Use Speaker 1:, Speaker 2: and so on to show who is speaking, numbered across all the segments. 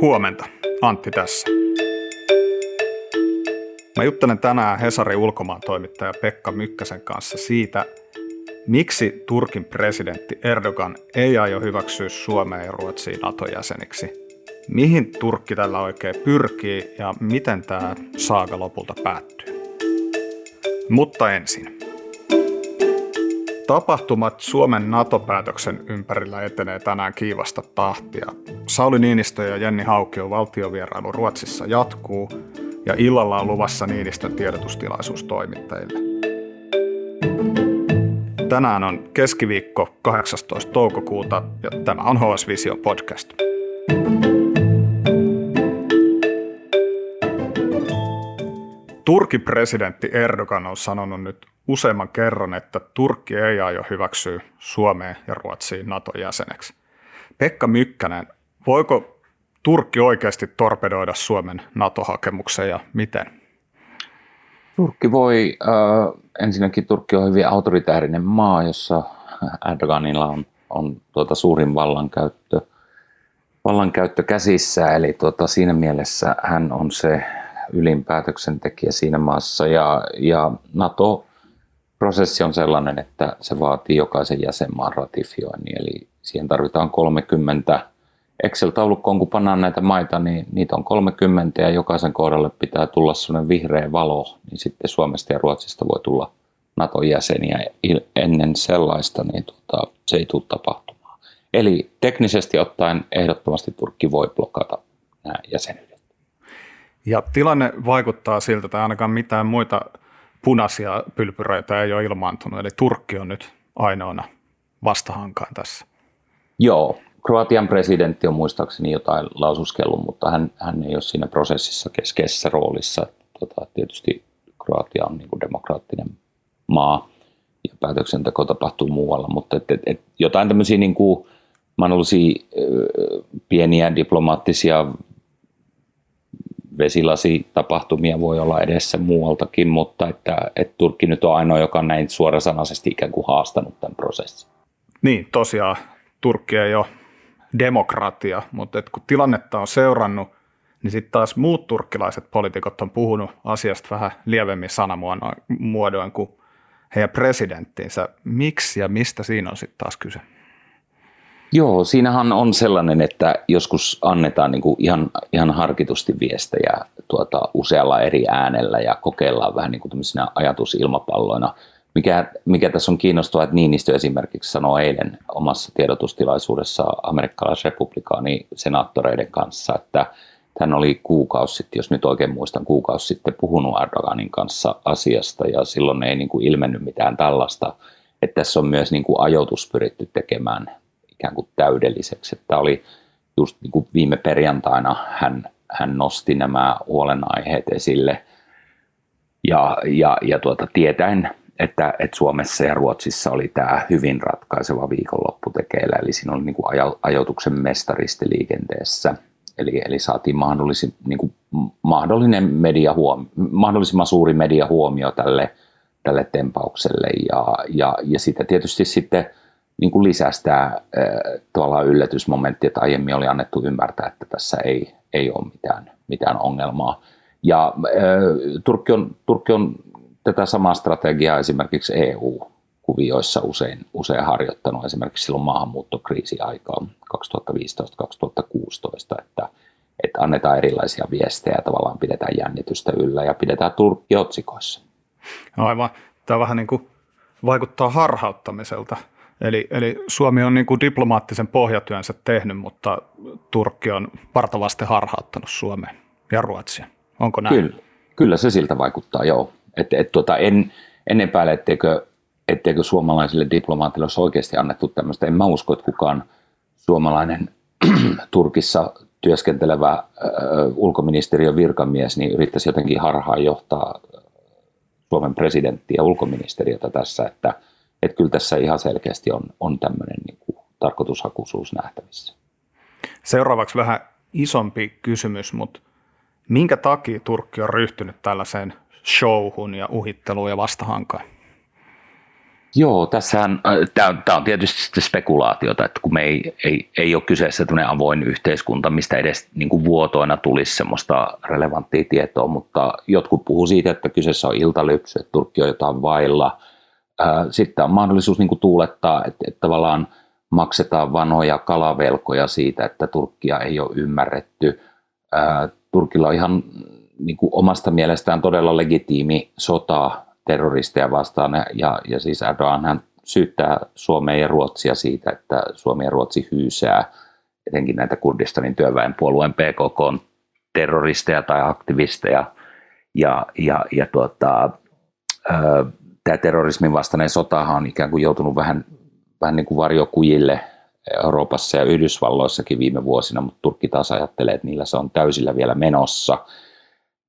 Speaker 1: Huomenta, Antti tässä. Mä juttelen tänään Hesarin ulkomaan toimittaja Pekka Mykkäsen kanssa siitä, miksi Turkin presidentti Erdogan ei aio hyväksyä Suomea ja Ruotsia NATO-jäseniksi. Mihin Turkki tällä oikein pyrkii ja miten tämä saaga lopulta päättyy. Mutta ensin. Tapahtumat Suomen NATO-päätöksen ympärillä etenee tänään kiivasta tahtia. Sauli Niinistö ja Jenni Haukio valtiovierailu Ruotsissa jatkuu ja illalla on luvassa Niinistön tiedotustilaisuus toimittajille. Tänään on keskiviikko 18. toukokuuta ja tämä on HS Visio podcast. Turkin presidentti Erdogan on sanonut nyt useamman kerran, että Turkki ei aio hyväksyä Suomeen ja Ruotsiin NATO-jäseneksi. Pekka Mykkänen, voiko Turkki oikeasti torpedoida Suomen NATO-hakemuksen ja miten?
Speaker 2: Turkki voi, äh, ensinnäkin Turkki on hyvin autoritäärinen maa, jossa Erdoganilla on, on tuota suurin vallankäyttö, vallankäyttö käsissä, eli tuota, siinä mielessä hän on se ylin päätöksentekijä siinä maassa ja, ja NATO prosessi on sellainen, että se vaatii jokaisen jäsenmaan ratifioinnin, eli siihen tarvitaan 30 Excel-taulukkoon, kun pannaan näitä maita, niin niitä on 30 ja jokaisen kohdalle pitää tulla sellainen vihreä valo, niin sitten Suomesta ja Ruotsista voi tulla NATO-jäseniä. Ennen sellaista niin tuota, se ei tule tapahtumaan. Eli teknisesti ottaen ehdottomasti Turkki voi blokata nämä jäsenyydet.
Speaker 1: Ja tilanne vaikuttaa siltä, että ainakaan mitään muita punaisia pylpyröitä ei ole ilmaantunut, eli Turkki on nyt ainoana vastahankaan tässä.
Speaker 2: Joo, Kroatian presidentti on muistaakseni jotain laususkellut, mutta hän, hän ei ole siinä prosessissa keskeisessä roolissa. Tota, tietysti Kroatia on niin kuin demokraattinen maa ja päätöksenteko tapahtuu muualla, mutta et, et, et jotain tämmöisiä niin kuin mahdollisia pieniä diplomaattisia vesilasitapahtumia voi olla edessä muualtakin, mutta että, että Turkki nyt on ainoa, joka on näin suorasanaisesti ikään kuin haastanut tämän prosessin.
Speaker 1: Niin, tosiaan Turkki ei ole demokratia, mutta et kun tilannetta on seurannut, niin sitten taas muut turkkilaiset poliitikot on puhunut asiasta vähän lievemmin sanamuodoin kuin heidän presidenttinsä. Miksi ja mistä siinä on sitten taas kyse?
Speaker 2: Joo, siinähän on sellainen, että joskus annetaan niin kuin ihan, ihan harkitusti viestejä tuota, usealla eri äänellä ja kokeillaan vähän niin kuin ajatusilmapalloina. Mikä, mikä tässä on kiinnostavaa, että Niinistö esimerkiksi sanoi eilen omassa tiedotustilaisuudessa amerikkalaisrepublikaani senaattoreiden kanssa, että hän oli kuukausi sitten, jos nyt oikein muistan, kuukausi sitten puhunut Erdoganin kanssa asiasta ja silloin ei niin kuin ilmennyt mitään tällaista, että tässä on myös niin kuin ajoitus pyritty tekemään ikään kuin täydelliseksi. Että oli just niin kuin viime perjantaina hän, hän nosti nämä huolenaiheet esille ja, ja, ja tuota, tietäen, että, että Suomessa ja Ruotsissa oli tämä hyvin ratkaiseva viikonloppu tekeillä, eli siinä oli niin kuin ajoituksen mestariste liikenteessä. Eli, eli saatiin mahdollisi, niin kuin mahdollinen media huomio, mahdollisimman suuri mediahuomio tälle, tälle tempaukselle ja, ja, ja sitä tietysti sitten niin kuin lisäsi tämä tavallaan yllätysmomentti, että aiemmin oli annettu ymmärtää, että tässä ei, ei ole mitään, mitään ongelmaa. Ja äh, Turkki, on, Turkki on tätä samaa strategiaa esimerkiksi EU-kuvioissa usein, usein harjoittanut, esimerkiksi silloin maahanmuuttokriisi-aikaan 2015-2016, että, että annetaan erilaisia viestejä, tavallaan pidetään jännitystä yllä ja pidetään Turkki otsikoissa.
Speaker 1: Aivan. Tämä vähän niin kuin vaikuttaa harhauttamiselta Eli, eli Suomi on niin kuin diplomaattisen pohjatyönsä tehnyt, mutta Turkki on partavasti harhauttanut Suomeen ja Ruotsia. Onko näin?
Speaker 2: Kyllä, kyllä se siltä vaikuttaa, joo. Et, et, tuota, en, en epäile, etteikö, etteikö suomalaisille diplomaatille olisi oikeasti annettu tämmöistä. En mä usko, että kukaan suomalainen Turkissa työskentelevä äh, ulkoministeriön virkamies niin yrittäisi jotenkin harhaan johtaa Suomen presidenttiä ja ulkoministeriötä tässä, että – että kyllä tässä ihan selkeästi on, on tämmöinen niin kuin tarkoitushakuisuus nähtävissä.
Speaker 1: Seuraavaksi vähän isompi kysymys, mutta minkä takia Turkki on ryhtynyt tällaiseen showhun ja uhitteluun ja vastahankaan?
Speaker 2: Joo, tässähän, tämä on, tämä on tietysti spekulaatiota, että kun me ei, ei, ei ole kyseessä tämmöinen avoin yhteiskunta, mistä edes niin kuin vuotoina tulisi semmoista relevanttia tietoa, mutta jotkut puhuu siitä, että kyseessä on iltalypsy, että Turkki on jotain vailla. Sitten on mahdollisuus niin kuin tuulettaa, että, että tavallaan maksetaan vanhoja kalavelkoja siitä, että Turkkia ei ole ymmärretty. Turkilla on ihan niin kuin omasta mielestään todella legitiimi sota terroristeja vastaan. Ja, ja siis Erdogan hän syyttää Suomea ja Ruotsia siitä, että Suomi ja Ruotsi hyysää etenkin näitä Kurdistanin työväenpuolueen PKK terroristeja tai aktivisteja. Ja, ja, ja tuota, tämä terrorismin vastainen sotahan on ikään kuin joutunut vähän, vähän niin kuin varjokujille Euroopassa ja Yhdysvalloissakin viime vuosina, mutta Turkki taas ajattelee, että niillä se on täysillä vielä menossa –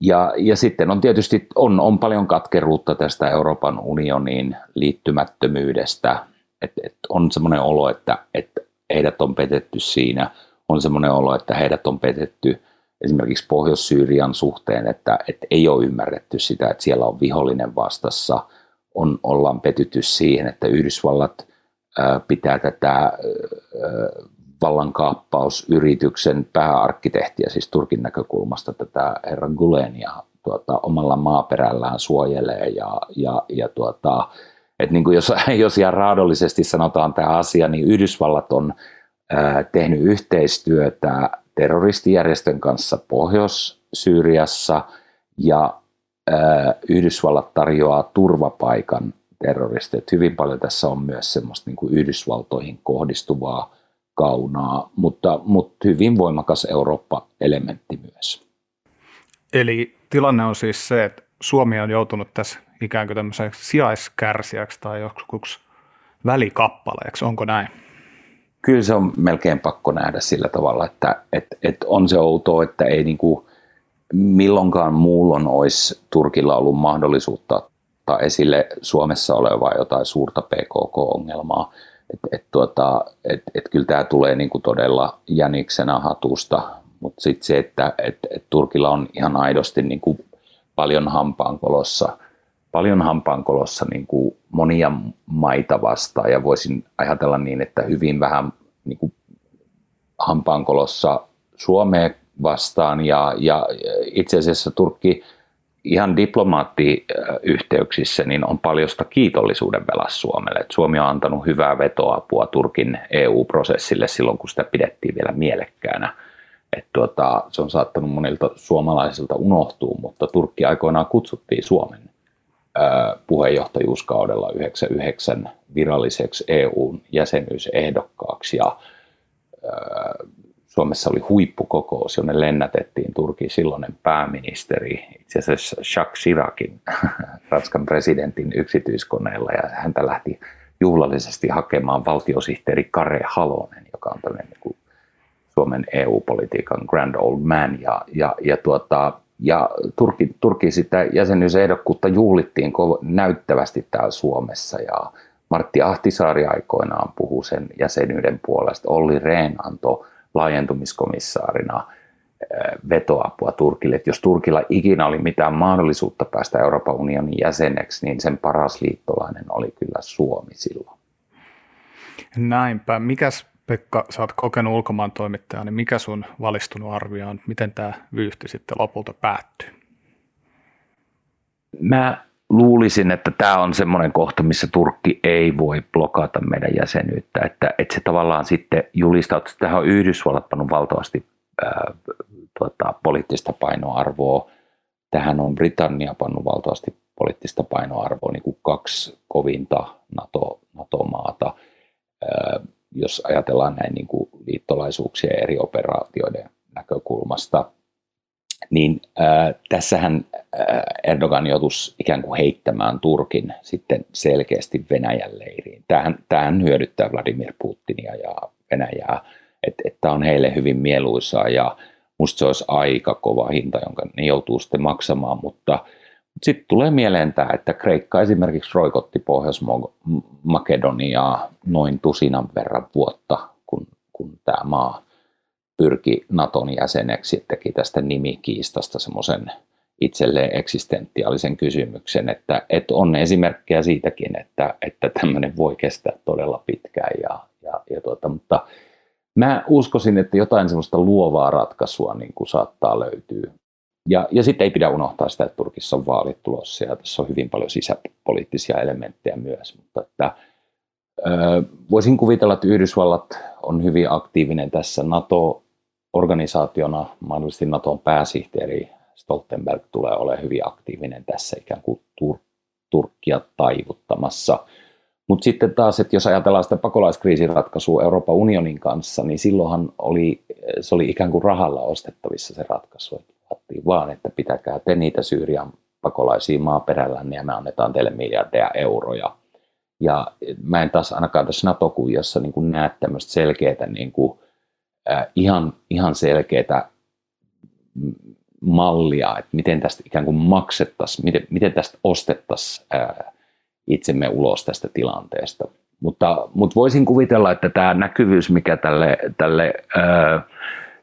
Speaker 2: ja, ja sitten on tietysti on, on paljon katkeruutta tästä Euroopan unionin liittymättömyydestä. Et, et on semmoinen olo, että, että heidät on petetty siinä. On semmoinen olo, että heidät on petetty esimerkiksi Pohjois-Syyrian suhteen, että, että ei ole ymmärretty sitä, että siellä on vihollinen vastassa. On, ollaan petytty siihen, että Yhdysvallat pitää tätä vallankaappausyrityksen pääarkkitehtiä, siis Turkin näkökulmasta tätä herra Gulenia tuota, omalla maaperällään suojelee ja, ja, ja tuota, että niin kuin jos, jos ihan raadollisesti sanotaan tämä asia, niin Yhdysvallat on tehnyt yhteistyötä terroristijärjestön kanssa Pohjois-Syyriassa ja Yhdysvallat tarjoaa turvapaikan terroristit. Hyvin paljon tässä on myös semmoista niin kuin Yhdysvaltoihin kohdistuvaa kaunaa, mutta, mutta hyvin voimakas Eurooppa-elementti myös.
Speaker 1: Eli tilanne on siis se, että Suomi on joutunut tässä ikään kuin tämmöiseksi sijaiskärsijäksi tai jokuksi välikappaleeksi, onko näin?
Speaker 2: Kyllä se on melkein pakko nähdä sillä tavalla, että, että, että on se outoa, että ei niin kuin milloinkaan muulloin olisi Turkilla ollut mahdollisuutta ottaa esille Suomessa olevaa jotain suurta PKK-ongelmaa – et, et tuota, et, et kyllä tämä tulee niinku todella jäniksenä hatusta, mutta sitten se, että et, et Turkilla on ihan aidosti niinku paljon hampaankolossa, paljon hampaankolossa niinku monia maita vastaan. Ja voisin ajatella niin, että hyvin vähän niinku hampaankolossa Suomea vastaan ja, ja itse asiassa Turkki – ihan diplomaattiyhteyksissä niin on paljosta kiitollisuuden velas Suomelle. Et Suomi on antanut hyvää vetoapua Turkin EU-prosessille silloin, kun sitä pidettiin vielä mielekkäänä. Et tuota, se on saattanut monilta suomalaisilta unohtua, mutta Turkki aikoinaan kutsuttiin Suomen puheenjohtajuuskaudella 99 viralliseksi EUn jäsenyysehdokkaaksi ja Suomessa oli huippukokous, jonne lennätettiin Turkin silloinen pääministeri, itse asiassa Jacques Chiracin, Ranskan presidentin yksityiskoneella, ja häntä lähti juhlallisesti hakemaan valtiosihteeri Kare Halonen, joka on tämmöinen niin kuin Suomen EU-politiikan grand old man, ja, ja, ja, tuota, ja Turki, Turki sitä jäsenyysehdokkuutta juhlittiin näyttävästi täällä Suomessa, ja Martti Ahtisaari aikoinaan puhui sen jäsenyyden puolesta, Olli Rehn antoi laajentumiskomissaarina vetoapua Turkille. Että jos Turkilla ikinä oli mitään mahdollisuutta päästä Euroopan unionin jäseneksi, niin sen paras liittolainen oli kyllä Suomi silloin.
Speaker 1: Näinpä. Mikäs Pekka, sä oot kokenut ulkomaan toimittaja, niin mikä sun valistunut arvio on, miten tämä vyyhti sitten lopulta päättyy?
Speaker 2: Mä luulisin, että tämä on semmoinen kohta, missä Turkki ei voi blokata meidän jäsenyyttä, että, että se tavallaan sitten julistaa, että tähän on Yhdysvallat pannut valtavasti ää, tuota, poliittista painoarvoa, tähän on Britannia pannut valtavasti poliittista painoarvoa, niin kuin kaksi kovinta NATO, NATO-maata, ää, jos ajatellaan näin niin kuin liittolaisuuksien eri operaatioiden näkökulmasta – niin äh, tässähän äh, Erdogan joutuisi ikään kuin heittämään Turkin sitten selkeästi Venäjän leiriin. Tähän, tähän hyödyttää Vladimir Putinia ja Venäjää, että että on heille hyvin mieluisaa ja musta se olisi aika kova hinta, jonka ne joutuu sitten maksamaan, mutta sitten tulee mieleen tämä, että Kreikka esimerkiksi roikotti Pohjois-Makedoniaa noin tusinan verran vuotta, kun, kun tämä maa pyrki Naton jäseneksi, teki tästä nimikiistasta semmoisen itselleen eksistentiaalisen kysymyksen, että, että on esimerkkejä siitäkin, että, että tämmöinen voi kestää todella pitkään. Ja, ja, ja tuota, mutta mä uskoisin, että jotain semmoista luovaa ratkaisua niin kuin saattaa löytyä. Ja, ja sitten ei pidä unohtaa sitä, että Turkissa on vaalit tulossa ja tässä on hyvin paljon sisäpoliittisia elementtejä myös. Mutta että, ö, voisin kuvitella, että Yhdysvallat on hyvin aktiivinen tässä NATO-organisaationa, mahdollisesti NATOn pääsihteeri Stoltenberg tulee olemaan hyvin aktiivinen tässä ikään kuin Tur- Turkkia taivuttamassa. Mutta sitten taas, että jos ajatellaan sitä pakolaiskriisin ratkaisua Euroopan unionin kanssa, niin silloinhan oli, se oli ikään kuin rahalla ostettavissa se ratkaisu. Että vaan, että pitäkää te niitä Syyrian pakolaisia maaperällä, niin me annetaan teille miljardeja euroja. Ja mä en taas ainakaan tässä NATO-kuviossa niin näe tämmöistä selkeää, niin kuin, ihan, ihan selkeää mallia, että miten tästä ikään kuin maksettaisiin, miten, miten tästä ostettaisiin itsemme ulos tästä tilanteesta. Mutta, mutta voisin kuvitella, että tämä näkyvyys, mikä tälle, tälle ää,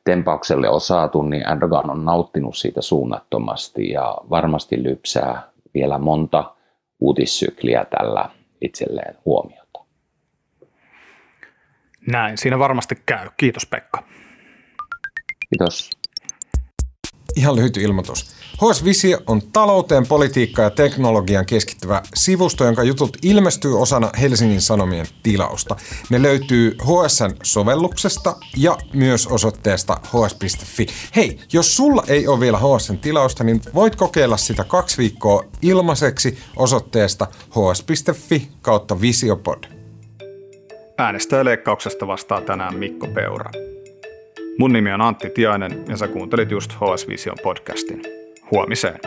Speaker 2: tempaukselle on saatu, niin Erdogan on nauttinut siitä suunnattomasti ja varmasti lypsää vielä monta uutissykliä tällä itselleen huomiota.
Speaker 1: Näin, siinä varmasti käy. Kiitos Pekka.
Speaker 2: Kiitos.
Speaker 3: Ihan lyhyt ilmoitus. HS Visio on talouteen, politiikkaan ja teknologian keskittyvä sivusto, jonka jutut ilmestyy osana Helsingin Sanomien tilausta. Ne löytyy HSN sovelluksesta ja myös osoitteesta hs.fi. Hei, jos sulla ei ole vielä HSN tilausta, niin voit kokeilla sitä kaksi viikkoa ilmaiseksi osoitteesta hs.fi kautta visiopod.
Speaker 1: Äänestäjäleikkauksesta vastaa tänään Mikko Peura. Mun nimi on Antti Tiainen ja sä kuuntelit just HS Vision podcastin. Huomiseen.